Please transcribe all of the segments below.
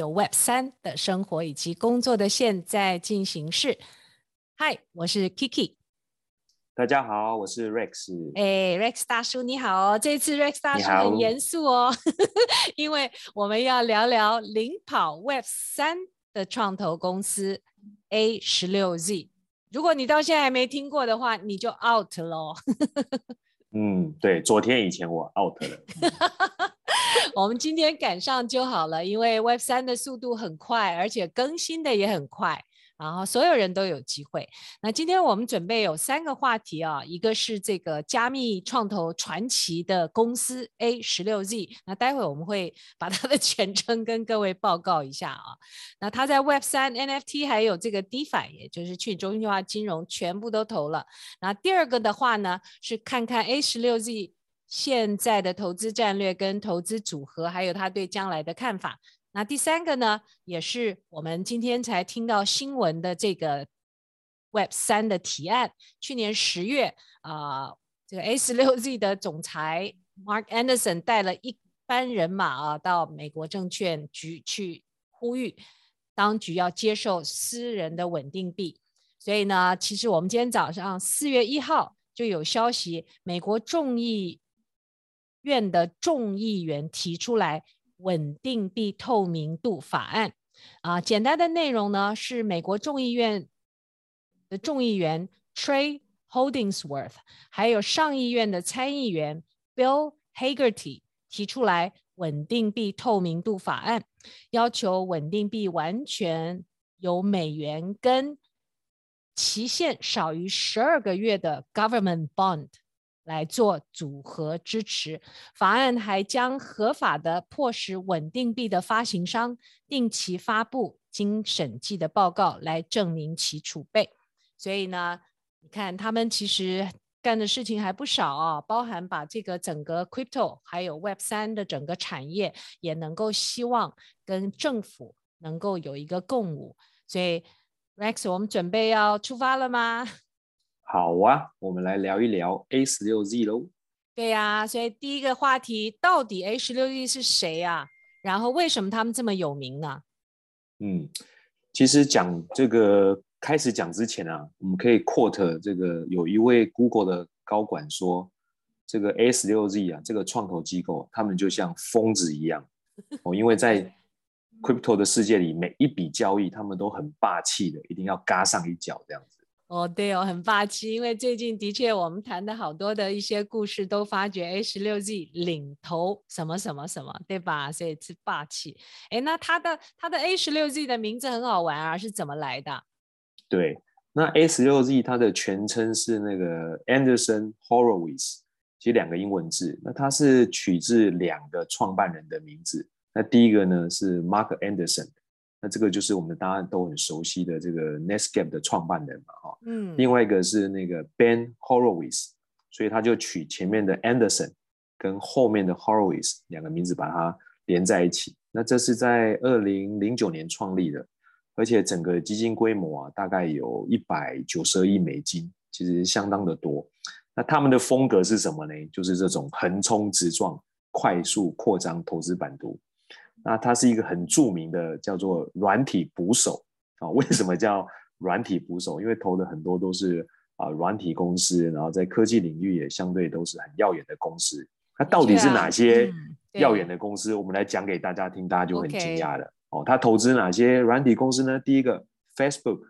有 Web 三的生活以及工作的现在进行式。嗨，我是 Kiki。大家好，我是 Rex。哎，Rex 大叔你好哦，这次 Rex 大叔很严肃哦，因为我们要聊聊领跑 Web 三的创投公司 A 十六 Z。如果你到现在还没听过的话，你就 out 喽。嗯，对，昨天以前我 out 了。我们今天赶上就好了，因为 Web 三的速度很快，而且更新的也很快。然后所有人都有机会。那今天我们准备有三个话题啊，一个是这个加密创投传奇的公司 A 十六 Z，那待会我们会把它的 全称跟各位报告一下啊。那他在 Web 三 NFT 还有这个 DeFi，也就是去中心化金融，全部都投了。那第二个的话呢，是看看 A 十六 Z 现在的投资战略跟投资组合，还有他对将来的看法。那第三个呢，也是我们今天才听到新闻的这个 Web 三的提案。去年十月啊、这个 A 十六 Z 的总裁 Mark Anderson 带了一班人马啊，到美国证券局去呼吁当局要接受私人的稳定币。所以呢，其实我们今天早上四月一号就有消息，美国众议院的众议员提出来。稳定币透明度法案啊，简单的内容呢是美国众议院的众议员 Trey Holdingsworth，还有上议院的参议员 Bill Hagerty 提出来稳定币透明度法案，要求稳定币完全由美元跟期限少于十二个月的 Government Bond。来做组合支持，法案还将合法的迫使稳定币的发行商定期发布经审计的报告来证明其储备。所以呢，你看他们其实干的事情还不少啊，包含把这个整个 crypto 还有 Web 三的整个产业也能够希望跟政府能够有一个共舞。所以 Rex，我们准备要出发了吗？好啊，我们来聊一聊 A 十六 Z 喽。对呀、啊，所以第一个话题，到底 A 十六 Z 是谁啊？然后为什么他们这么有名呢？嗯，其实讲这个开始讲之前啊，我们可以 quote 这个有一位 Google 的高管说，这个 A 十六 Z 啊，这个创投机构，他们就像疯子一样 哦，因为在 crypto 的世界里，每一笔交易他们都很霸气的，一定要嘎上一脚这样子。哦，对哦，很霸气。因为最近的确，我们谈的好多的一些故事，都发觉 A 十六 Z 领头什么什么什么，对吧？所以是霸气。哎，那他的他的 A 十六 Z 的名字很好玩啊，是怎么来的？对，那 A 十六 Z 它的全称是那个 Anderson Horowitz，其实两个英文字。那它是取自两个创办人的名字。那第一个呢是 Mark Anderson。那这个就是我们大家都很熟悉的这个 Netscape 的创办人嘛，哈，嗯，另外一个是那个 Ben Horowitz，所以他就取前面的 Anderson 跟后面的 Horowitz 两个名字把它连在一起。那这是在二零零九年创立的，而且整个基金规模啊，大概有一百九十二亿美金，其实相当的多。那他们的风格是什么呢？就是这种横冲直撞、快速扩张投资版图。那它是一个很著名的叫做软体捕手啊？为什么叫软体捕手？因为投的很多都是啊软体公司，然后在科技领域也相对都是很耀眼的公司。那到底是哪些耀眼的公司？我们来讲给大家听，大家就很惊讶了。哦，他投资哪些软体公司呢？第一个 Facebook，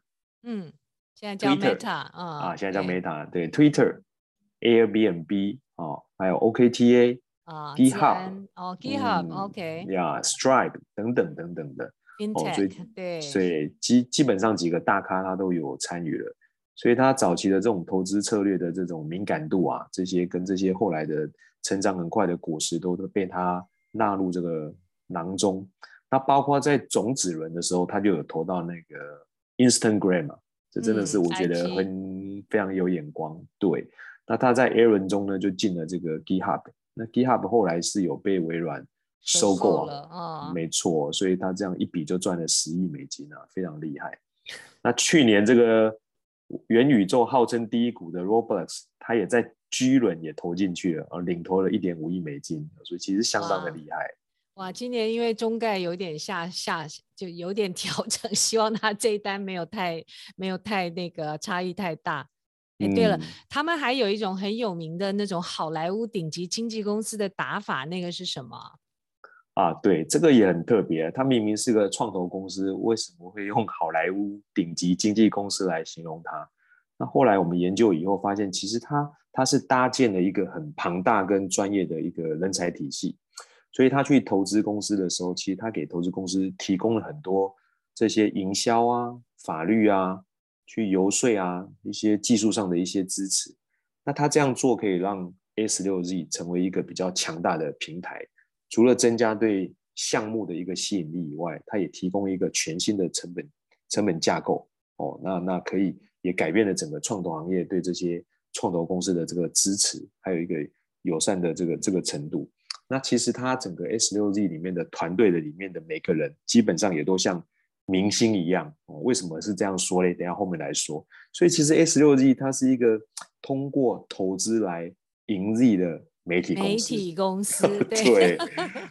嗯，现在叫 Meta 啊，现在叫 Meta，对，Twitter，Airbnb 哦，还有 OKTA。啊 GitHub 哦，GitHub，OK，呀，Stripe 等等等等的，Fintech，哦，所以对，所以基基本上几个大咖他都有参与了，所以他早期的这种投资策略的这种敏感度啊，这些跟这些后来的成长很快的果实都都被他纳入这个囊中。那包括在种子轮的时候，他就有投到那个 Instagram 啊，这真的是我觉得很、嗯、非常有眼光。对，那他在 A 轮中呢就进了这个 GitHub。那 GitHub 后来是有被微软收购了啊，没错，所以他这样一笔就赚了十亿美金啊，非常厉害。那去年这个元宇宙号称第一股的 Roblox，他也在 G 轮也投进去了，啊，领投了一点五亿美金，所以其实相当的厉害。哇，今年因为中概有点下下，就有点调整，希望他这一单没有太没有太那个差异太大。哎，对了，嗯、他们还有一种很有名的那种好莱坞顶级经纪公司的打法，那个是什么？啊，对，这个也很特别。他明明是个创投公司，为什么会用好莱坞顶级经纪公司来形容它？那后来我们研究以后发现，其实它它是搭建了一个很庞大跟专业的一个人才体系。所以他去投资公司的时候，其实他给投资公司提供了很多这些营销啊、法律啊、去游说啊一些技术上的一些支持。那他这样做可以让 A16Z 成为一个比较强大的平台，除了增加对项目的一个吸引力以外，它也提供一个全新的成本成本架构。哦，那那可以也改变了整个创投行业对这些创投公司的这个支持，还有一个友善的这个这个程度。那其实他整个 S6Z 里面的团队的里面的每个人，基本上也都像明星一样。哦，为什么是这样说嘞？等下后面来说。所以其实 S 六 G 它是一个通过投资来盈利的媒体公司。媒体公司 对，对。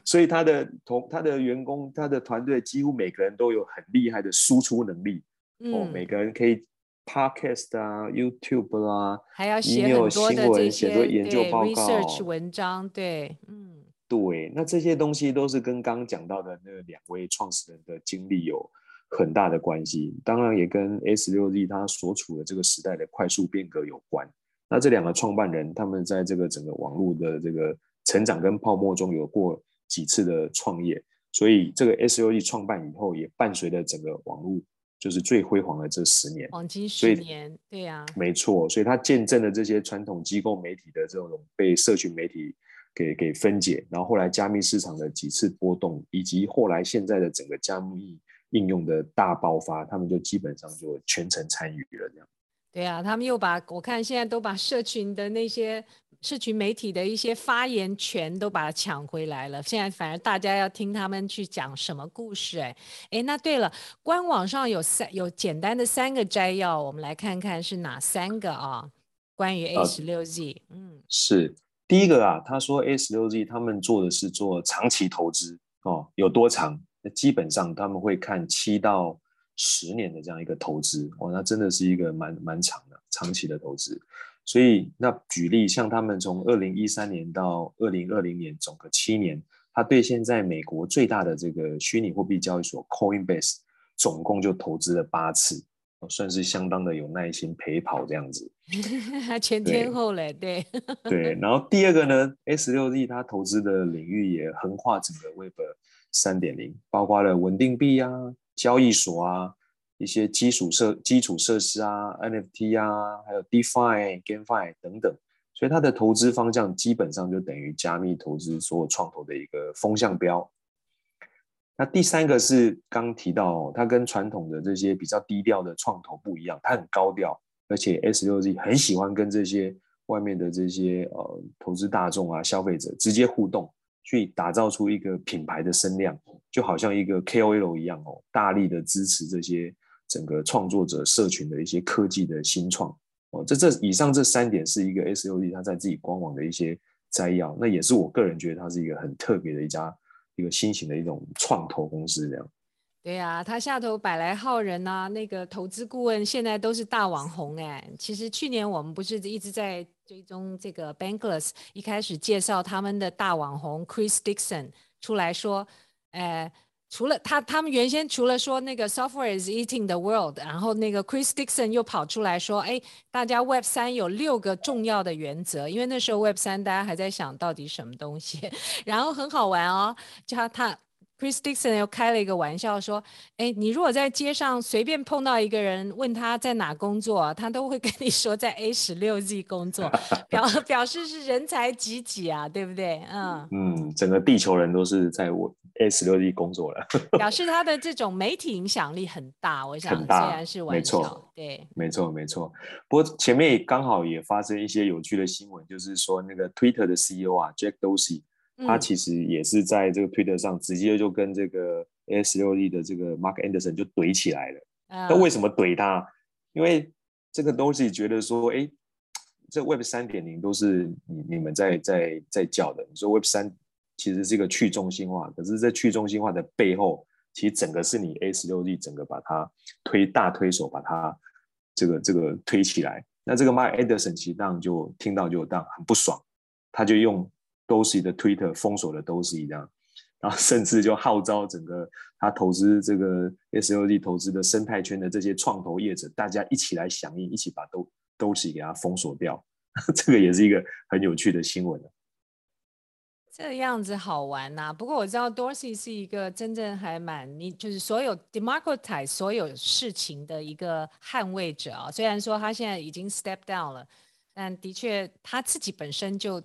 所以他的同他的员工，他的团队几乎每个人都有很厉害的输出能力。嗯、哦，每个人可以 Podcast 啊，YouTube 啊，还要写很多的这些对研究报告、research 文章，对，嗯。对，那这些东西都是跟刚刚讲到的那两位创始人的经历有很大的关系，当然也跟 S 六 Z 它所处的这个时代的快速变革有关。那这两个创办人，他们在这个整个网络的这个成长跟泡沫中有过几次的创业，所以这个 S6Z 创办以后，也伴随着整个网络就是最辉煌的这十年，黄金十年，对呀，没错，所以他见证了这些传统机构媒体的这种被社群媒体。给给分解，然后后来加密市场的几次波动，以及后来现在的整个加密应用的大爆发，他们就基本上就全程参与了这样。对啊，他们又把我看现在都把社群的那些社群媒体的一些发言权都把它抢回来了。现在反而大家要听他们去讲什么故事？哎哎，那对了，官网上有三有简单的三个摘要，我们来看看是哪三个啊？关于 A 十六 Z，嗯，是。第一个啊，他说 A 十六 Z 他们做的是做长期投资哦，有多长？那基本上他们会看七到十年的这样一个投资哇，那真的是一个蛮蛮长的长期的投资。所以那举例像他们从二零一三年到二零二零年，总个七年，他对现在美国最大的这个虚拟货币交易所 Coinbase 总共就投资了八次。算是相当的有耐心陪跑这样子，全天候嘞，对对。然后第二个呢，S 六 Z 它投资的领域也横跨整个 Web 三点零，包括了稳定币啊、交易所啊、一些基础设基础设施啊、NFT 啊，还有 DeFi、GameFi 等等。所以它的投资方向基本上就等于加密投资所有创投的一个风向标。那第三个是刚提到，它跟传统的这些比较低调的创投不一样，它很高调，而且 S6Z 很喜欢跟这些外面的这些呃投资大众啊、消费者直接互动，去打造出一个品牌的声量，就好像一个 KOL 一样哦，大力的支持这些整个创作者社群的一些科技的新创哦。这这以上这三点是一个 S6Z 它在自己官网的一些摘要，那也是我个人觉得它是一个很特别的一家。一个新型的一种创投公司，这样。对呀、他下头百来号人呐、那个投资顾问现在都是大网红哎。其实去年我们不是一直在追踪这个 Bankless，一开始介绍他们的大网红 Chris Dixon 出来说，呃。除了他，他们原先除了说那个 software is eating the world，然后那个 Chris Dixon 又跑出来说，哎，大家 Web 三有六个重要的原则，因为那时候 Web 三大家还在想到底什么东西，然后很好玩哦，叫他。Chris Dixon 又开了一个玩笑说：“哎，你如果在街上随便碰到一个人，问他在哪工作，他都会跟你说在 A 十六 Z 工作，表表示是人才济济啊，对不对？嗯嗯，整个地球人都是在我 A16Z 工作了，表示他的这种媒体影响力很大。我想，虽然是玩笑，没错，对，没错没错。不过前面也刚好也发生一些有趣的新闻，就是说那个 Twitter 的 CEO 啊，Jack Dorsey。他其实也是在这个 Twitter 上直接就跟这个 A16Z 的这个 Mark Anderson 就怼起来了。那为什么怼他？因为这个 Dorsey 觉得说，哎，这 Web 三点零都是你你们在在在叫的。你说 Web 三其实是一个去中心化，可是，在去中心化的背后，其实整个是你 A 十六 Z 整个把它推大推手，把它这个这个推起来。那这个 Mark Anderson 其实当然就听到就当很不爽，他就用 Dorsey 的 Twitter 封锁了 Dorsey 这样，然后甚至就号召整个他投资这个 A16Z 投资的生态圈的这些创投业者，大家一起来响应，一起把 Dorsey 给他封锁掉。这个也是一个很有趣的新闻。这样子好玩呐、不过我知道 Dorsey 是一个真正还蛮你就是所有 democratize 所有事情的一个捍卫者啊。虽然说他现在已经 step down 了，但的确他自己本身就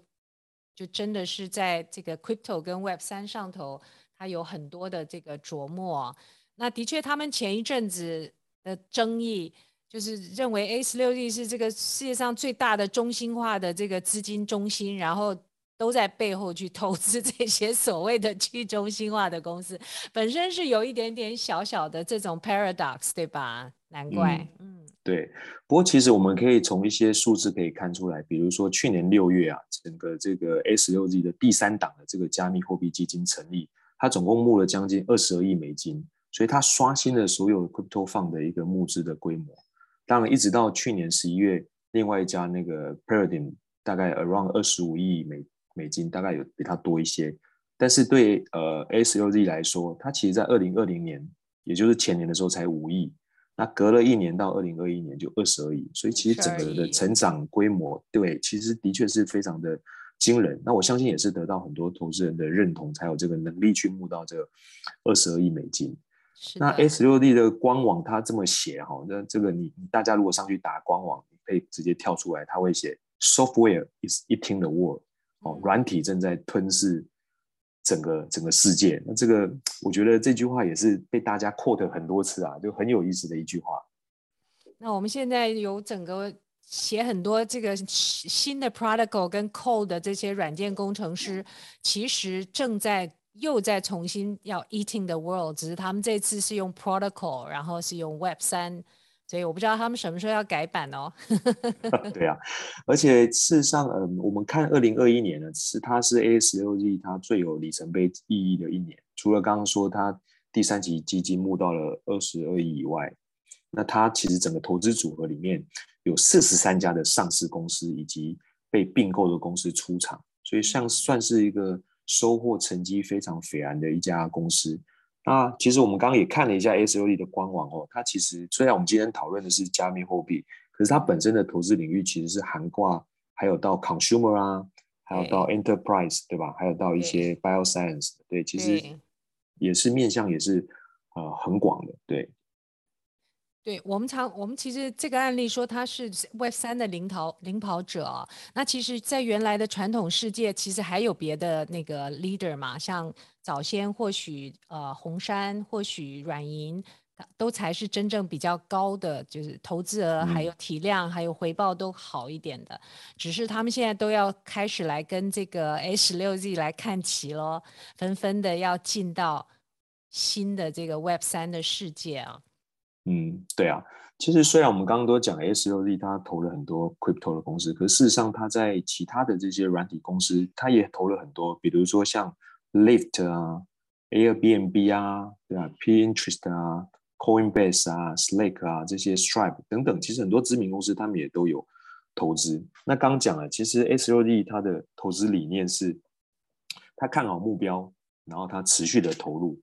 就真的是在这个 crypto 跟 Web 三上头，他有很多的这个琢磨。那的确，他们前一阵子的争议就是认为 A16D 是这个世界上最大的中心化的这个资金中心，然后。都在背后去投资这些所谓的去中心化的公司，本身是有一点点小小的这种 paradox，对吧？难怪，嗯，嗯对。不过其实我们可以从一些数字可以看出来，比如说去年六月啊，整个这个 A16Z 的第三档的这个加密货币基金成立，它总共募了将近二十二亿美金，所以它刷新了所有 crypto fund 的一个募资的规模。当然，一直到去年十一月，另外一家那个 Paradigm 大概 around 二十五亿美。美金大概有比它多一些，但是对呃 A16Z 来说，它其实在二零二零年，也就是前年的时候才五亿，那隔了一年到二零二一年就二十二亿，所以其实整个的成长规模，对，其实的确是非常的惊人。那我相信也是得到很多投资人的认同，才有这个能力去募到这二十二亿美金。那 S 六 D 的官网它这么写哈，那这个你大家如果上去打官网，你可以直接跳出来，它会写 Software is eating the world。哦，软体正在吞噬整个整个世界。那这个，我觉得这句话也是被大家 quote 很多次啊，就很有意思的一句话。那我们现在有整个写很多这个新的 protocol 跟 code 的这些软件工程师，其实正在又在重新要 eating the world，只是他们这次是用 protocol，然后是用 Web 三。所以我不知道他们什么时候要改版哦。对啊，而且事实上，嗯，我们看二零二一年呢，是它是 A 十六 G 它最有里程碑意义的一年。除了刚刚说它第三期基金募到了二十二亿以外，那它其实整个投资组合里面有四十三家的上市公司以及被并购的公司出场，所以像算是一个收获成绩非常斐然的一家公司。那其实我们刚刚也看了一下 A16Z 的官网哦，它其实虽然我们今天讨论的是加密货币，可是它本身的投资领域其实是涵盖还有到 consumer 啊，还有到 enterprise 对吧？还有到一些 bioscience 对，其实也是面向也是呃很广的，对。对我们常，我们其实这个案例说它是 Web 三的领跑领跑者啊。那其实，在原来的传统世界，其实还有别的那个 leader 嘛，像早先或许呃红杉，或许软银，都才是真正比较高的，就是投资额还有体量还有回报都好一点的。只是他们现在都要开始来跟这个 A16Z 来看齐咯，纷纷的要进到新的这个 Web 三的世界啊。嗯，对啊，其实虽然我们刚刚都讲 S 六 Z 它投了很多 crypto 的公司，可是事实上它在其他的这些软体公司，它也投了很多，比如说像 Lyft 啊、Airbnb 啊，对啊，Pinterest 啊、Coinbase 啊、Slack 啊这些 Stripe 等等，其实很多知名公司他们也都有投资。那刚讲了，其实 Sod 它的投资理念是，它看好目标，然后它持续的投入，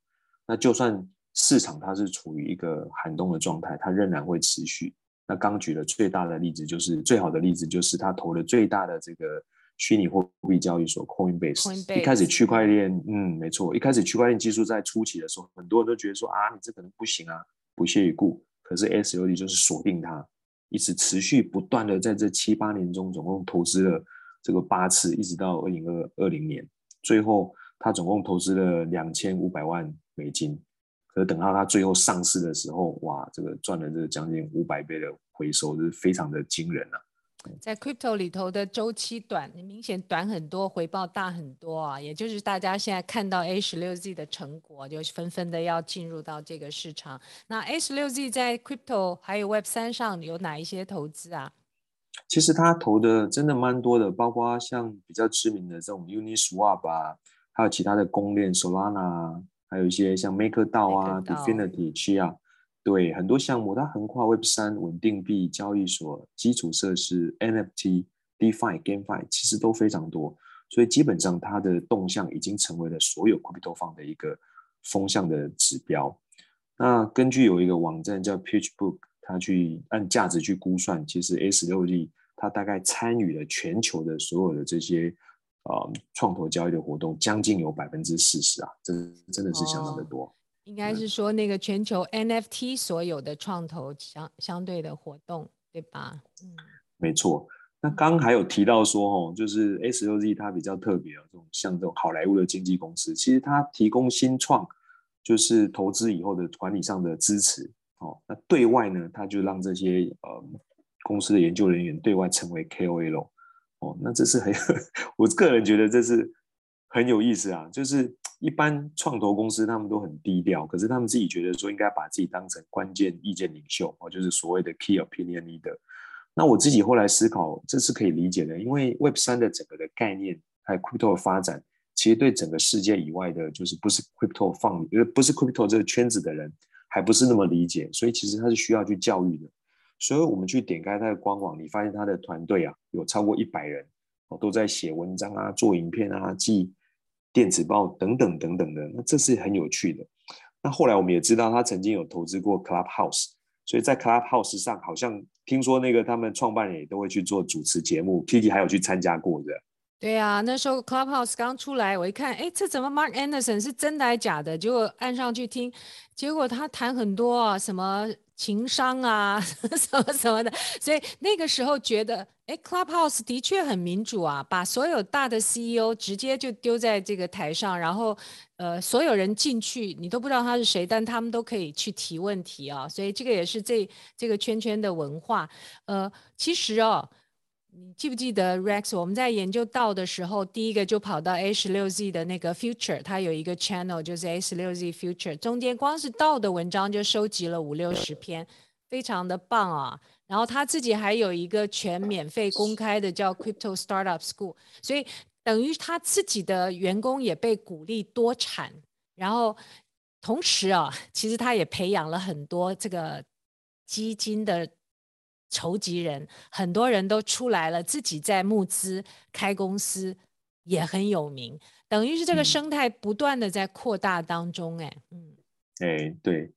那就算。市场它是处于一个寒冬的状态，它仍然会持续。那刚举了最大的例子，就是最好的例子，就是他投了最大的这个虚拟货币交易所 Coinbase。Coinbase。一开始区块链，嗯，没错，一开始区块链技术在初期的时候，很多人都觉得说啊，你这可能不行啊，不屑一顾。可是 A16Z 就是锁定它，一直持续不断的在这七八年中，总共投资了这个八次，一直到二零二二零年，最后他总共投资了两千五百万美金。可是等到它最后上市的时候，哇，这个赚了这个将近五百倍的回收，这是非常的惊人啊！在 crypto 里头的周期短，明显短很多，回报大很多啊！也就是大家现在看到 A 十六 Z 的成果，就纷纷的要进入到这个市场。那 A 十六 Z 在 crypto 还有 Web 三上有哪一些投资啊？其实他投的真的蛮多的，包括像比较知名的这种 Uniswap 啊。还有其他的公链 Solana，还有一些像 MakerDAO 啊、Dfinity、Chia，对，很多项目它横跨 Web 三、稳定币、交易所、基础设施、NFT、DeFi、GameFi，其实都非常多。所以基本上它的动向已经成为了所有 Crypto Fund 的一个风向的指标。那根据有一个网站叫 PitchBook，它去按价值去估算，其实 A16Z 它大概参与了全球的所有的这些呃创投交易的活动，将近有百分之四十啊，这真的是相当的多。哦、应该是说那个全球 NFT 所有的创投相相对的活动，对吧？嗯，没错。那刚刚还有提到说哦，就是 S 六 Z 它比较特别哦，这种像这种好莱坞的经纪公司，其实它提供新创。就是投资以后的管理上的支持，哦，那对外呢，它就让这些呃公司的研究人员对外成为 KOL，哦，那这是很，我个人觉得这是很有意思啊。就是一般创投公司他们都很低调，可是他们自己觉得说应该把自己当成关键意见领袖，哦，就是所谓的 Key Opinion Leader。那我自己后来思考，这是可以理解的，因为 Web 三的整个的概念还有 Crypto 的发展。其实对整个世界以外的，就是不是 crypto 放，呃，不是 crypto 这个圈子的人，还不是那么理解，所以其实他是需要去教育的。所以我们去点开他的官网，你发现他的团队啊，有超过一百人，哦，都在写文章啊、做影片啊、记电子报等等等等的。那这是很有趣的。那后来我们也知道，他曾经有投资过 Clubhouse，所以在 Clubhouse 上，好像听说那个他们创办人也都会去做主持节目，Kitty 还有去参加过的。对啊，那时候 Clubhouse 刚出来，我一看，哎，这怎么 Mark Anderson 是真的还假的？结果按上去听，结果他谈很多，什么情商啊，什么什么的，所以那个时候觉得，哎，Clubhouse 的确很民主啊，把所有大的 CEO 直接就丢在这个台上，然后呃，所有人进去，你都不知道他是谁，但他们都可以去提问题啊，所以这个也是这这个圈圈的文化。呃，其实哦。你记不记得 Rex？我们在研究道的时候，第一个就跑到 A 十六 Z 的那个 Future，它有一个 channel 就是 A 十六 Z Future，中间光是道的文章就收集了五六十篇，非常的棒啊。然后他自己还有一个全免费公开的叫 Crypto Startup School，所以等于他自己的员工也被鼓励多产。然后同时啊，其实他也培养了很多这个基金的。筹集人，很多人都出来了，自己在募资开公司，也很有名。等于是这个生态不断的在扩大当中，哎，嗯，哎，对，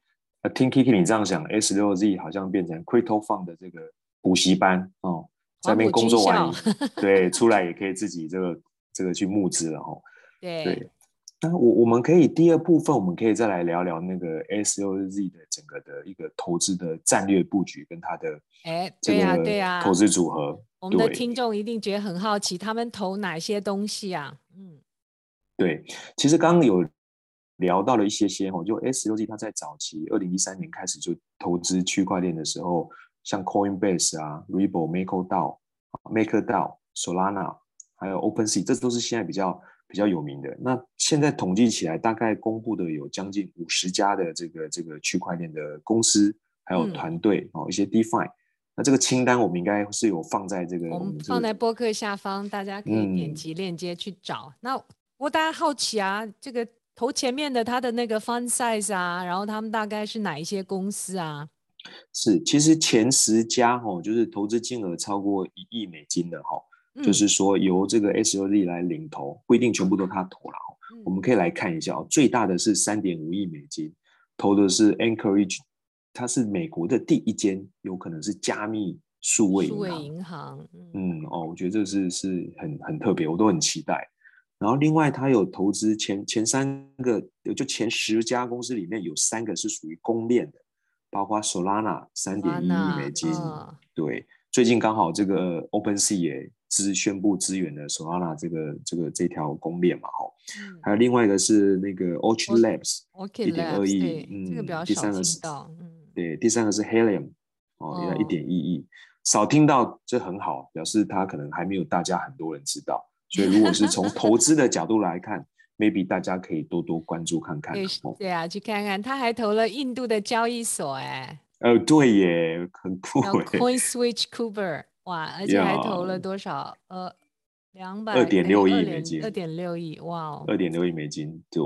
听 Kiki 你这样想，S 六 Z 好像变成 Crypto Fund 的这个补习班哦，在那边工作完，对，出来也可以自己这个这个去募资了哦，对。对那我我们可以第二部分，我们可以再来聊聊那个 A16Z 的整个的一个投资的战略布局跟它的哎，对呀对呀，投资组合。我们的听众一定觉得很好奇，他们投哪些东西啊？嗯，对，其实刚刚有聊到了一些些哦，就 S 六 G 它在早期二零一三年开始就投资区块链的时候，像 Coinbase 啊、Ripple、MakerDAO、MakerDAO、Solana，还有 OpenSea，这都是现在比较。比较有名的，那现在统计起来，大概公布的有将近五十家的这个这个区块链的公司，还有团队哦，一些 DeFi。那这个清单我们应该是有放在这个，我们放在播客下方，大家可以点击链接去找。嗯、那我大家好奇啊，这个头前面的他的那个 Fund Size 啊，然后他们大概是哪一些公司啊？是，其实前十家哈，就是投资金额超过一亿美金的哈。就是说，由这个 A16Z 来领投，不一定全部都他投了。我们可以来看一下，最大的是三点五亿美金，投的是 Anchorage，它是美国的第一间有可能是加密数位银行。银行，嗯，哦，我觉得这是是很很特别，我都很期待。然后另外，他有投资前前三个，就前十家公司里面有三个是属于公链的，包括 Solana 三点一亿美金，对，最近刚好这个 OpenSea 也。支宣布支援了 Solana 这个这个这条公链嘛，哈、嗯，还有另外一个是那个 Orchid Labs，一点二亿，嗯，这个比较少听到，第三个是，嗯，对，第三个是 Helium，哦，一点一亿，少听到这很好，表示他可能还没有大家很多人知道，所以如果是从投资的角度来看，maybe 大家可以多多关注看看，对啊，去看看，他还投了印度的交易所，哎，呃，对耶，很酷，Coin Switch Kuber。哇，而且还投了多少.呃，两百二点六亿美金，二点六亿，哇哦，二点六亿美金，对。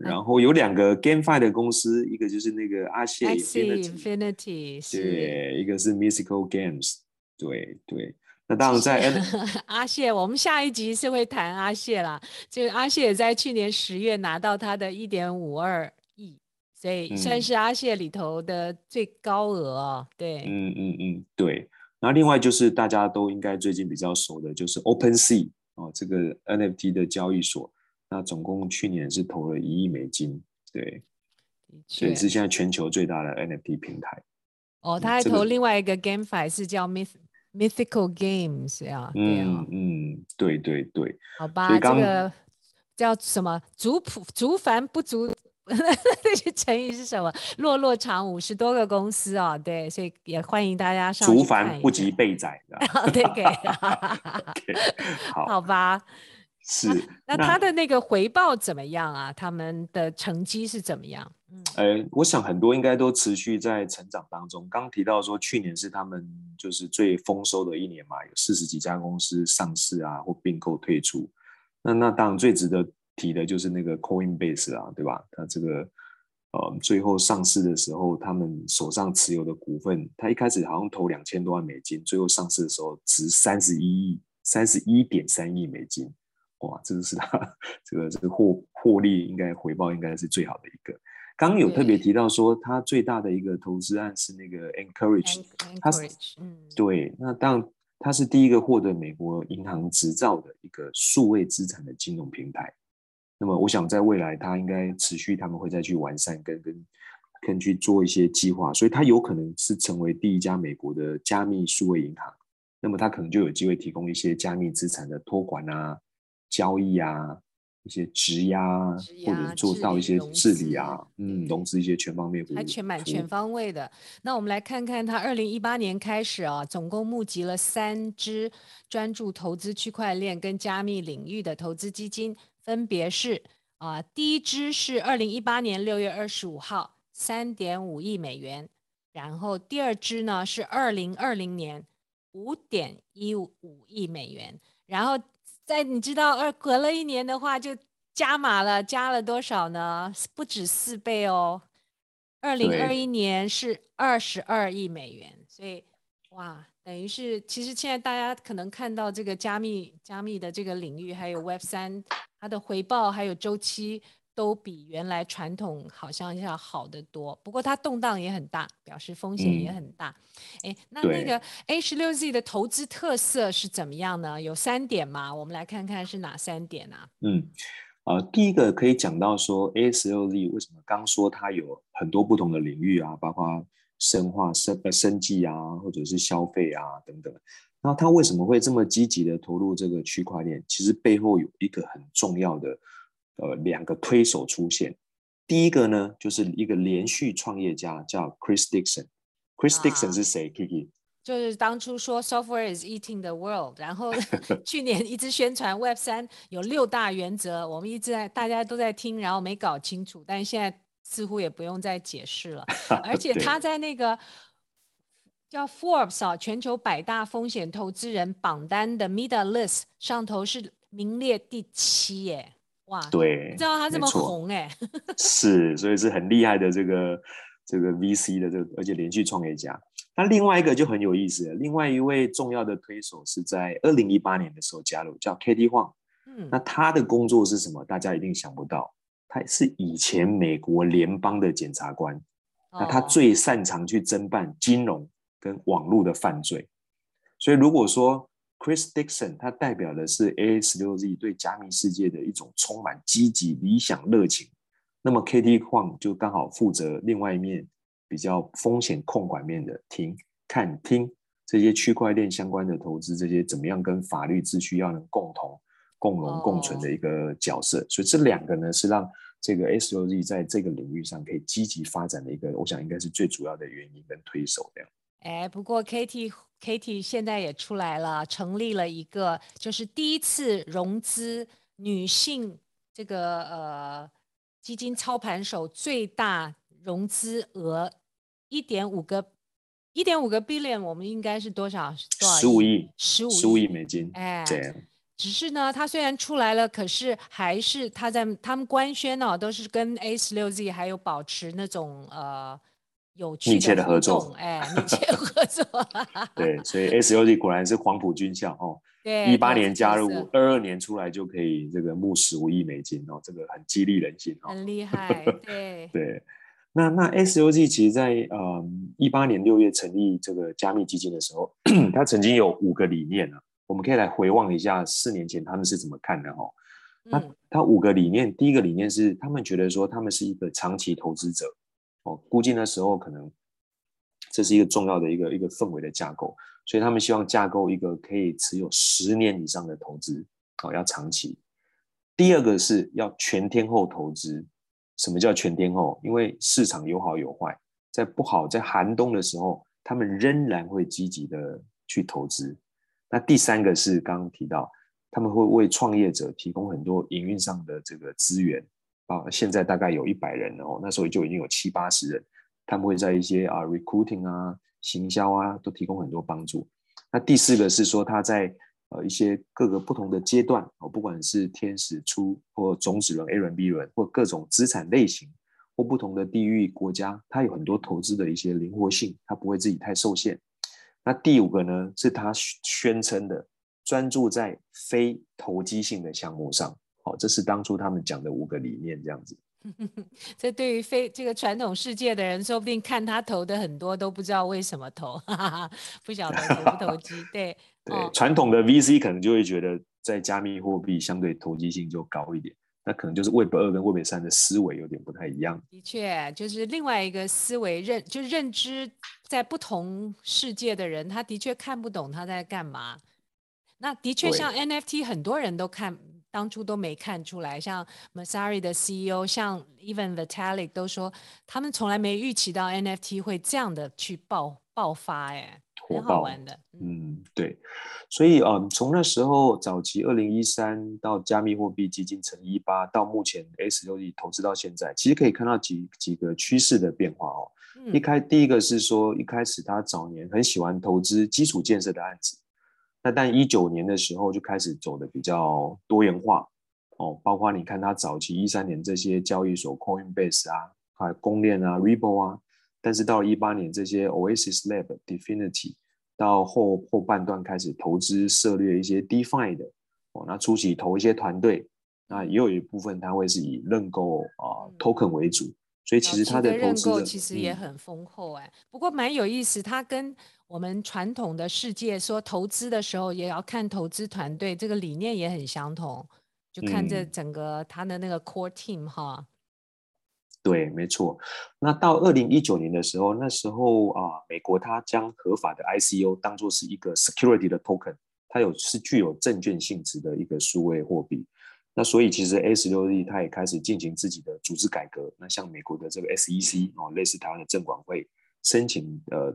然后有两个 GameFi 的公司，一个就是那个阿谢 Infinity，对，一个是 Mythical Games，对对。那当然在 阿谢，我们下一集是会谈阿谢啦。这个阿谢也在去年十月拿到他的一点五二亿，所以算是阿谢里头的最高额哦。对，嗯嗯嗯，对。那另外就是大家都应该最近比较熟的，就是 OpenSea 哦，这个 NFT 的交易所，那总共去年是投了一亿美金，对，所以是现在全球最大的 NFT 平台。哦，他还投另外一个 GameFi 是叫 Myth Mythical Games 呀，嗯嗯，对对对，好吧，这个叫什么？竹朴竹繁不足。那些成语是什么？落落长五十多个公司哦，对，所以也欢迎大家上去看。竹繁不及备宰，对 对，好，好吧，是。那他的那个回报怎么样啊？他们的成绩是怎么样？嗯，呃，我想很多应该都持续在成长当中。刚提到说，去年是他们就是最丰收的一年嘛，有四十几家公司上市啊，或并购退出。那那当然最值得。提的就是那个 Coinbase 啊，对吧？他这个呃，最后上市的时候，他们手上持有的股份，他一开始好像投两千多万美金，最后上市的时候值三十一亿，三十一点三亿美金，哇，这个是他 这个这个获获利应该回报应该是最好的一个。刚刚有特别提到说，他最大的一个投资案是那个 Encourage，他是嗯，对，那当然他是第一个获得美国银行执照的一个数位资产的金融平台。那么，我想在未来，它应该持续，他们会再去完善跟跟跟去做一些计划，所以它有可能是成为第一家美国的加密数位银行。那么，它可能就有机会提供一些加密资产的托管啊、交易啊、一些质押，或者做到一些治理啊，嗯，融资一些全方面，还全满全方位的。那我们来看看，它二零一八年开始啊，总共募集了三支专注投资区块链跟加密领域的投资基金。分别是啊、呃，第一支是二零一八年六月二十五号，三点五亿美元，然后第二支呢是二零二零年五点一五亿美元，然后在你知道二隔了一年的话就加码了，加了多少呢？不止四倍哦，二零二一年是二十二亿美元，所以哇。等于是，其实现在大家可能看到这个加密、加密的这个领域，还有 Web 三，它的回报还有周期都比原来传统好像要好得多。不过它动荡也很大，表示风险也很大。哎、嗯，那那个 A 十六 Z 的投资特色是怎么样呢？有三点嘛，我们来看看是哪三点啊？嗯，呃，第一个可以讲到说 A 十六 Z 为什么刚说它有很多不同的领域啊，包括。生化生呃生技啊，或者是消费啊等等，那它为什么会这么积极的投入这个区块链？其实背后有一个很重要的呃两个推手出现。第一个呢，就是一个连续创业家叫 Chris Dixon。Chris Dixon 是谁？Kiki？就是当初说 Software is eating the world，然后 去年一直宣传 Web 三有六大原则，我们一直在大家都在听，然后没搞清楚，但是现在。似乎也不用再解释了，而且他在那个叫 Forbes 啊，全球百大风险投资人榜单的 Middle List 上头是名列第七耶！哇，对，你知道他这么红哎，是，所以是很厉害的这个这个 VC 的这个，而且连续创业家。那另外一个就很有意思了，另外一位重要的推手是在二零一八年的时候加入，叫 Katie Huang。嗯，那他的工作是什么？大家一定想不到。他是以前美国联邦的检察官，那他最擅长去侦办金融跟网络的犯罪，所以如果说 Chris Dixon 他代表的是 A16Z 对加密世界的一种充满积极、理想、热情，那么 KT Huang 就刚好负责另外一面比较风险控管面的听、看、听这些区块链相关的投资，这些怎么样跟法律秩序要能共同。共荣共存的一个角色所以这两个呢是让这个 A16Z 在这个领域上可以积极发展的一个，我想应该是最主要的原因跟推手这样。哎，不过 KT Katie 现在也出来了，成立了一个就是第一次融资女性这个呃基金操盘手最大融资额一点五个一点五个 billion，我们应该是多少？多少？十五亿，十五十五亿美金。哎。只是呢，它虽然出来了，可是还是它在他们官宣哦，都是跟 A 十六 Z 还有保持那种呃有密切的合作，哎，密切合作。对，所以 S U G 果然是黄埔军校哦。对，一八年加入，二二年出来就可以这个募十五亿美金哦，这个很激励人心哦，很厉 害。对对，那那 A16Z 其实在呃一八年六月成立这个加密基金的时候，他曾经有五个理念啊，我们可以来回望一下四年前他们是怎么看的哦。那他五个理念，第一个理念是他们觉得说他们是一个长期投资者哦，估计那时候可能这是一个重要的一个一个氛围的架构。所以他们希望架构一个可以持有十年以上的投资，哦，要长期。第二个是要全天候投资。什么叫全天候？因为市场有好有坏，在不好、在寒冬的时候，他们仍然会积极的去投资。那第三个是刚刚提到，他们会为创业者提供很多营运上的这个资源啊。现在大概有一百人哦，那时候就已经有七八十人，他们会在一些啊 recruiting 啊。行销啊，都提供很多帮助。那第四个是说，他在呃一些各个不同的阶段哦，不管是天使出或种子轮 A 轮 B 轮，或各种资产类型或不同的地域国家，他有很多投资的一些灵活性，他不会自己太受限。那第五个呢，是他宣称的专注在非投机性的项目上。好，这是当初他们讲的五个理念，这样子。这对于非这个传统世界的人，说不定看他投的很多都不知道为什么投，哈哈，不晓得投不投机。对 对，传统的 VC 可能就会觉得在加密货币相对投机性就高一点，那可能就是 Web 二跟 Web 三的思维有点不太一样。的确，就是另外一个思维认，就是认知在不同世界的人，他的确看不懂他在干嘛。那的确像 NFT，很多人都看。当初都没看出来，像 Messari 的 CEO，像 Even Vitalik 都说，他们从来没预期到 NFT 会这样的去爆爆发，哎，很好玩的。嗯，对。所以，嗯，从那时候早期二零一三到加密货币基金成立一八，到目前 A16Z 投资到现在，其实可以看到几几个趋势的变化哦。嗯、一开第一个是说，一开始他早年很喜欢投资基础建设的案子。那但一九年的时候就开始走的比较多元化哦，包括你看它早期一三年这些交易所 Coinbase 啊，还有公链啊 Ripple 啊，但是到了一八年这些 Oasis Lab、Definity 到后后半段开始投资涉猎一些 DeFi 的哦，那初期投一些团队，那也有一部分它会是以认购啊、呃、Token 为主，所以其实他的投资的其实也很丰厚哎，嗯、不过蛮有意思，他跟我们传统的世界说投资的时候也要看投资团队，这个理念也很相同，就看这整个他的那个 core team 哈、嗯。对，没错。那到二零一九年的时候，那时候啊，美国它将合法的 ICO 当做是一个 security 的 token，它有是具有证券性质的一个数位货币。那所以其实 A 十六 Z 它也开始进行自己的组织改革。那像美国的这个 SEC 哦，类似台湾的证管会申请呃。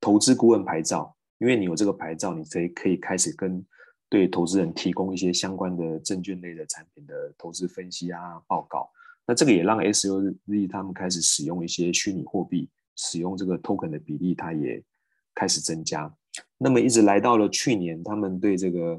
投资顾问牌照，因为你有这个牌照，你可以可以开始跟对投资人提供一些相关的证券类的产品的投资分析啊报告。那这个也让 Suz 他们开始使用一些虚拟货币，使用这个 token 的比例，它也开始增加。那么一直来到了去年，他们对这个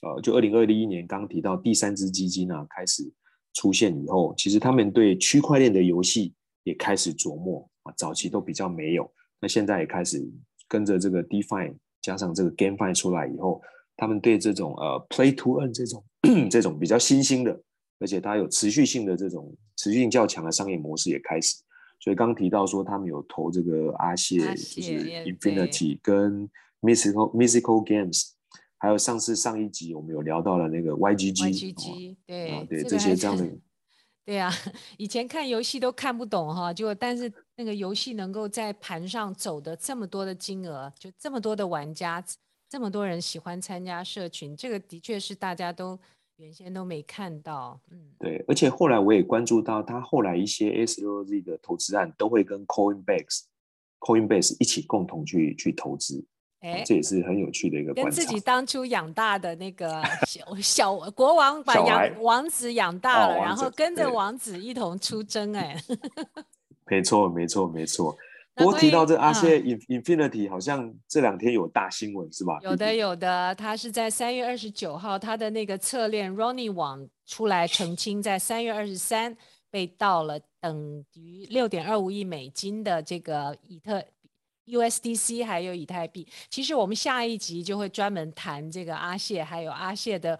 呃，就二零二一年刚提到第三支基金啊开始出现以后，其实他们对区块链的游戏也开始琢磨啊，早期都比较没有。那现在也开始跟着这个 DeFi 加上这个 GameFi 出来以后，他们对这种呃 Play to Earn 这种 这种比较新兴的，而且它有持续性的这种持续性较强的商业模式也开始。所以刚提到说他们有投这个阿谢，就是 Infinity 跟 Mythical Mythical Games，还有上次上一集我们有聊到了那个对、哦、对这，这些这样的。对呀、啊，以前看游戏都看不懂哈，就但是那个游戏能够在盘上走的这么多的金额，就这么多的玩家，这么多人喜欢参加社群，这个的确是大家都原先都没看到。嗯，对，而且后来我也关注到，他后来一些 SLOZ 的投资案都会跟 Coinbase、Coinbase 一起共同去去投资。哎，这也是很有趣的一个观察。跟自己当初养大的那个小 小国王把养王子养大了，然后跟着王子一同出征。哎，没错，没错，没错。不过提到这阿谢 Infinity，好像这两天有大新闻是吧？有的，有的。他是在三月二十九号，他的那个侧链 Roni 网出来澄清，在三月二十三被盗了，等于六点二五亿美金的这个以特 USDC 还有以太币。其实我们下一集就会专门谈这个阿谢，还有阿谢的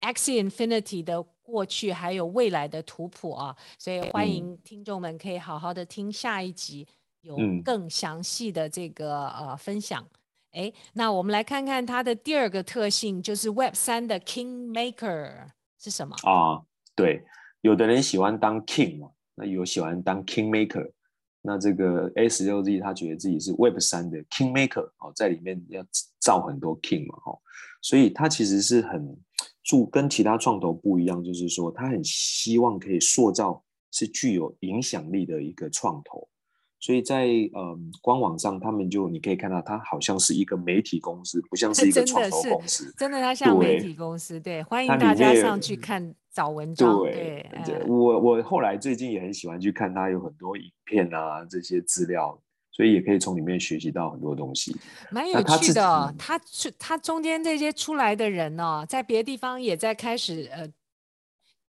Axie Infinity 的过去还有未来的图谱啊，所以欢迎听众们可以好好的听下一集。有更详细的这个、嗯、呃分享，哎，那我们来看看它的第二个特性，就是 Web 三的 King Maker 是什么？啊？对，有的人喜欢当 King 嘛，那有喜欢当 King Maker，那这个 A 十六 Z 他觉得自己是 Web 三的 King Maker 哦，在里面要造很多 King 嘛，哈，所以他其实是很注跟其他创投不一样，就是说他很希望可以塑造是具有影响力的一个创投。所以在呃官网上，他们就你可以看到，它好像是一个媒体公司，不像是一个创投公司。真的，它像媒体公司。对，欢迎大家上去看找文章。对，对对我我后来最近也很喜欢去看它，有很多影片啊这些资料，所以也可以从里面学习到很多东西。蛮有趣的，哦，他出他中间这些出来的人哦，在别的地方也在开始呃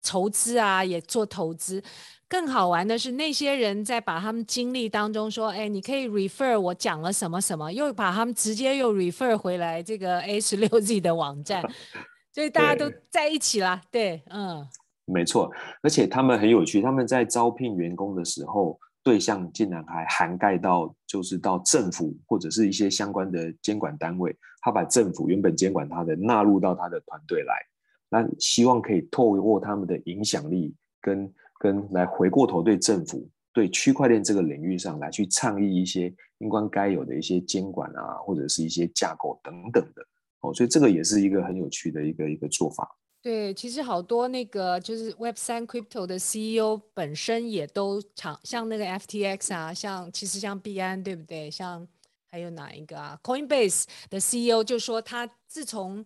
筹资啊，也做投资。更好玩的是，那些人在把他们经历当中说：“哎，你可以 refer 我讲了什么什么，又把他们直接又 refer 回来这个 A 十六 Z 的网站，所以大家都在一起了。”对，嗯，没错，而且他们很有趣，他们在招聘员工的时候，对象竟然还涵盖到就是到政府或者是一些相关的监管单位，他把政府原本监管他的纳入到他的团队来，那希望可以透过他们的影响力跟。跟来回过头对政府对区块链这个领域上来去倡议一些应该该有的一些监管啊，或者是一些架构等等的哦，所以这个也是一个很有趣的一个一个做法。对，其实好多那个就是 Web 三 Crypto 的 CEO 本身也都常像那个 FTX 啊，像其实像币安对不对？像还有哪一个啊？Coinbase 的 CEO 就说他自从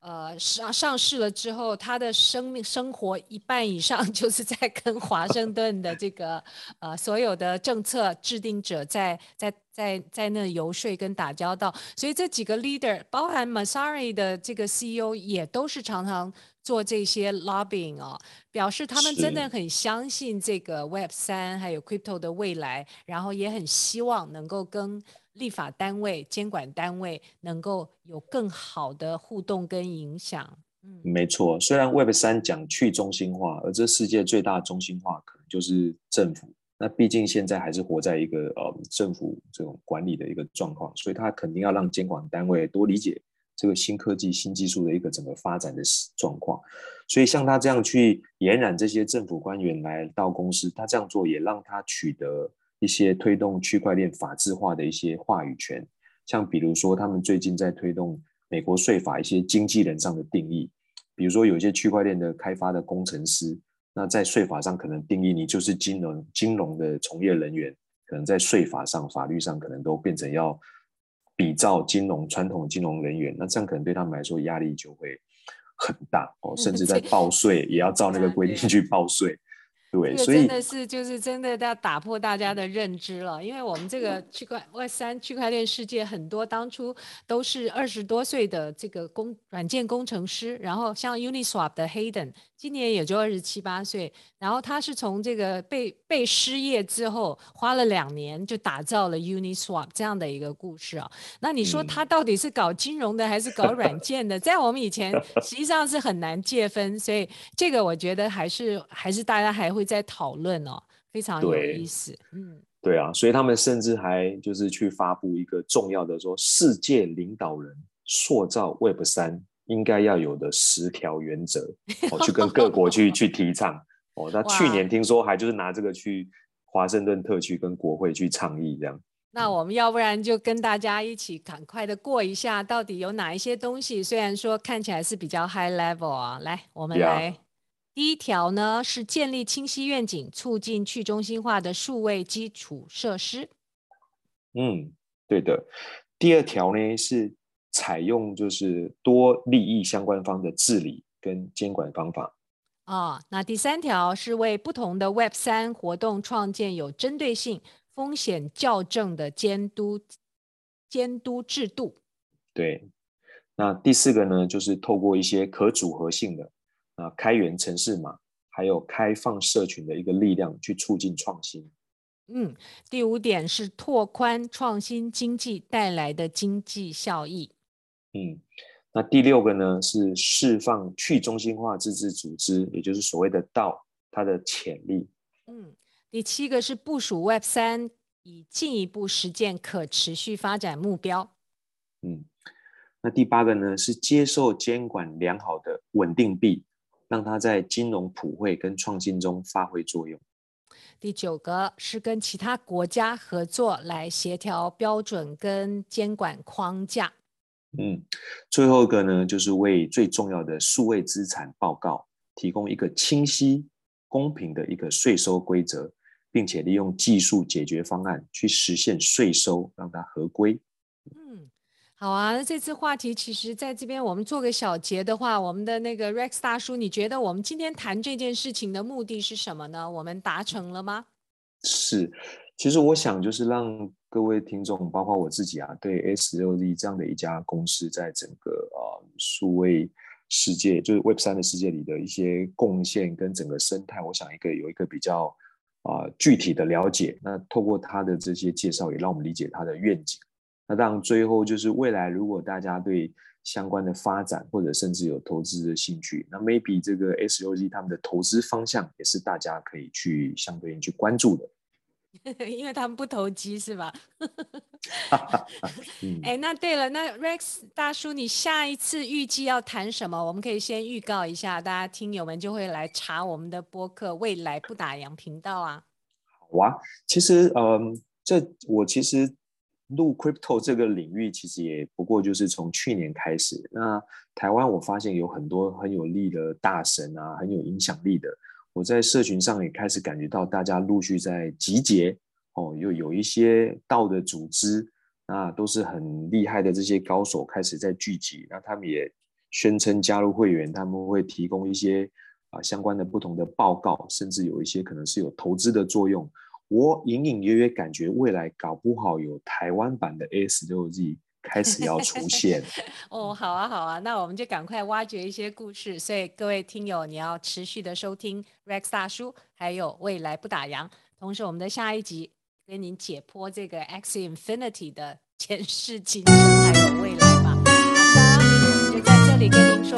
呃，上上市了之后，他的生命生活一半以上 就是在跟华盛顿的这个呃所有的政策制定者在在在在那游说跟打交道，所以这几个 leader，包含 Messari 的这个 CEO 也都是常常做这些 lobbying 哦，表示他们真的很相信这个 Web 三还有 Crypto 的未来，然后也很希望能够跟。立法单位、监管单位能够有更好的互动跟影响。嗯，没错。虽然 Web 三讲去中心化，而这世界最大的中心化可能就是政府。那毕竟现在还是活在一个呃政府这种管理的一个状况，所以他肯定要让监管单位多理解这个新科技、新技术的一个整个发展的状况。所以像他这样去延揽这些政府官员来到公司，他这样做也让他取得。一些推动区块链法制化的一些话语权，像比如说他们最近在推动美国税法一些经纪人上的定义，比如说有一些区块链的开发的工程师，那在税法上可能定义你就是金融金融的从业人员，可能在税法上法律上可能都变成要比照金融传统金融人员，那这样可能对他们来说压力就会很大哦，甚至在报税也要照那个规定去报税。对，这个真的是就是真的要打破大家的认知了，因为我们这个区块 Web 三区块链世界很多当初都是二十多岁的这个工软件工程师，然后像 Uniswap 的 Hayden。今年也就二十七八岁，然后他是从这个被被失业之后，花了两年就打造了 Uniswap 这样的一个故事啊。那你说他到底是搞金融的还是搞软件的？在我们以前实际上是很难界分，所以这个我觉得还是还是大家还会在讨论哦，非常有意思。嗯，对啊，所以他们甚至还就是去发布一个重要的说，世界领导人塑造 Web 三。应该要有的十条原则，哦，去跟各国去去提倡。哦，那去年听说还就是拿这个去华盛顿特区跟国会去倡议这样。那我们要不然就跟大家一起赶快的过一下，到底有哪一些东西？虽然说看起来是比较 high level 啊，来，我们来。第一条呢是建立清晰愿景，促进去中心化的数位基础设施。嗯，对的。第二条呢是。采用就是多利益相关方的治理跟监管方法啊、哦。那第三条是为不同的 Web 三活动创建有针对性、风险校正的监督监督制度。对，那第四个呢，就是透过一些可组合性的啊开源城市码，还有开放社群的一个力量去促进创新。嗯，第五点是拓宽创新经济带来的经济效益。嗯，那第六个呢是释放去中心化自治组织，也就是所谓的 DAO 它的潜力。嗯。第七个是部署 Web 三，以进一步实践可持续发展目标。嗯，那第八个呢是接受监管良好的稳定币，让它在金融普惠跟创新中发挥作用。第九个是跟其他国家合作来协调标准跟监管框架。嗯，最后一个呢就是为最重要的数位资产报告提供一个清晰、公平的一个税收规则。并且利用技术解决方案去实现税收，让它合规。嗯，好啊。那这次话题其实在这边我们做个小结的话，我们的那个 Rex 大叔，你觉得我们今天谈这件事情的目的是什么呢？我们达成了吗？是，其实我想就是让各位听众，包括我自己啊，对 S16Z 这样的一家公司，在整个呃数位世界，就是 Web 三的世界里的一些贡献跟整个生态，我想一个有一个比较。啊、具体的了解，那透过他的这些介绍，也让我们理解他的愿景。那当然，最后就是未来，如果大家对相关的发展或者甚至有投资的兴趣，那 maybe 这个 S16Z 他们的投资方向也是大家可以去相对应去关注的。因为他们不投机是吧？哎，那对了，那 Rex 大叔，你下一次预计要谈什么？我们可以先预告一下，大家听友们就会来查我们的播客“未来不打烊”频道啊。好啊，其实，嗯，这我其实录 crypto 这个领域，其实也不过就是从去年开始。那台湾我发现有很多很有力的大神啊，很有影响力的。我在社群上也开始感觉到大家陆续在集结，哦，又有一些道的组织，那都是很厉害的这些高手开始在聚集，那他们也宣称加入会员，他们会提供一些啊相关的不同的报告，甚至有一些可能是有投资的作用。我隐隐约约感觉未来搞不好有台湾版的 S16Z。开始要出现 哦，好啊，好啊，那我们就赶快挖掘一些故事。所以各位听友，你要持续的收听 Rex 大叔，还有未来不打烊。同时，我们的下一集跟您解剖这个 Axie Infinity 的前世今生还有未来吧。好的，我们就在这里跟您说。